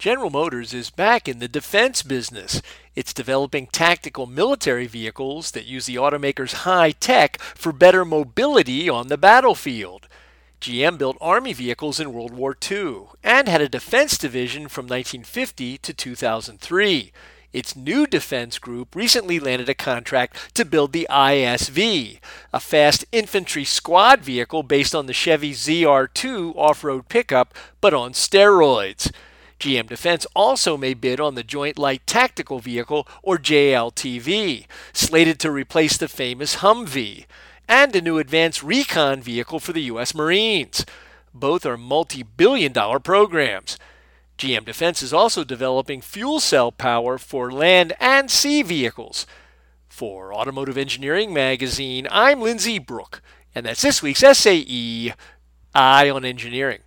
General Motors is back in the defense business. It's developing tactical military vehicles that use the automaker's high tech for better mobility on the battlefield. GM built Army vehicles in World War II and had a defense division from 1950 to 2003. Its new defense group recently landed a contract to build the ISV, a fast infantry squad vehicle based on the Chevy ZR2 off road pickup, but on steroids. GM Defense also may bid on the Joint Light Tactical Vehicle, or JLTV, slated to replace the famous Humvee, and a new advanced recon vehicle for the U.S. Marines. Both are multi billion dollar programs. GM Defense is also developing fuel cell power for land and sea vehicles. For Automotive Engineering Magazine, I'm Lindsay Brooke, and that's this week's SAE Eye on Engineering.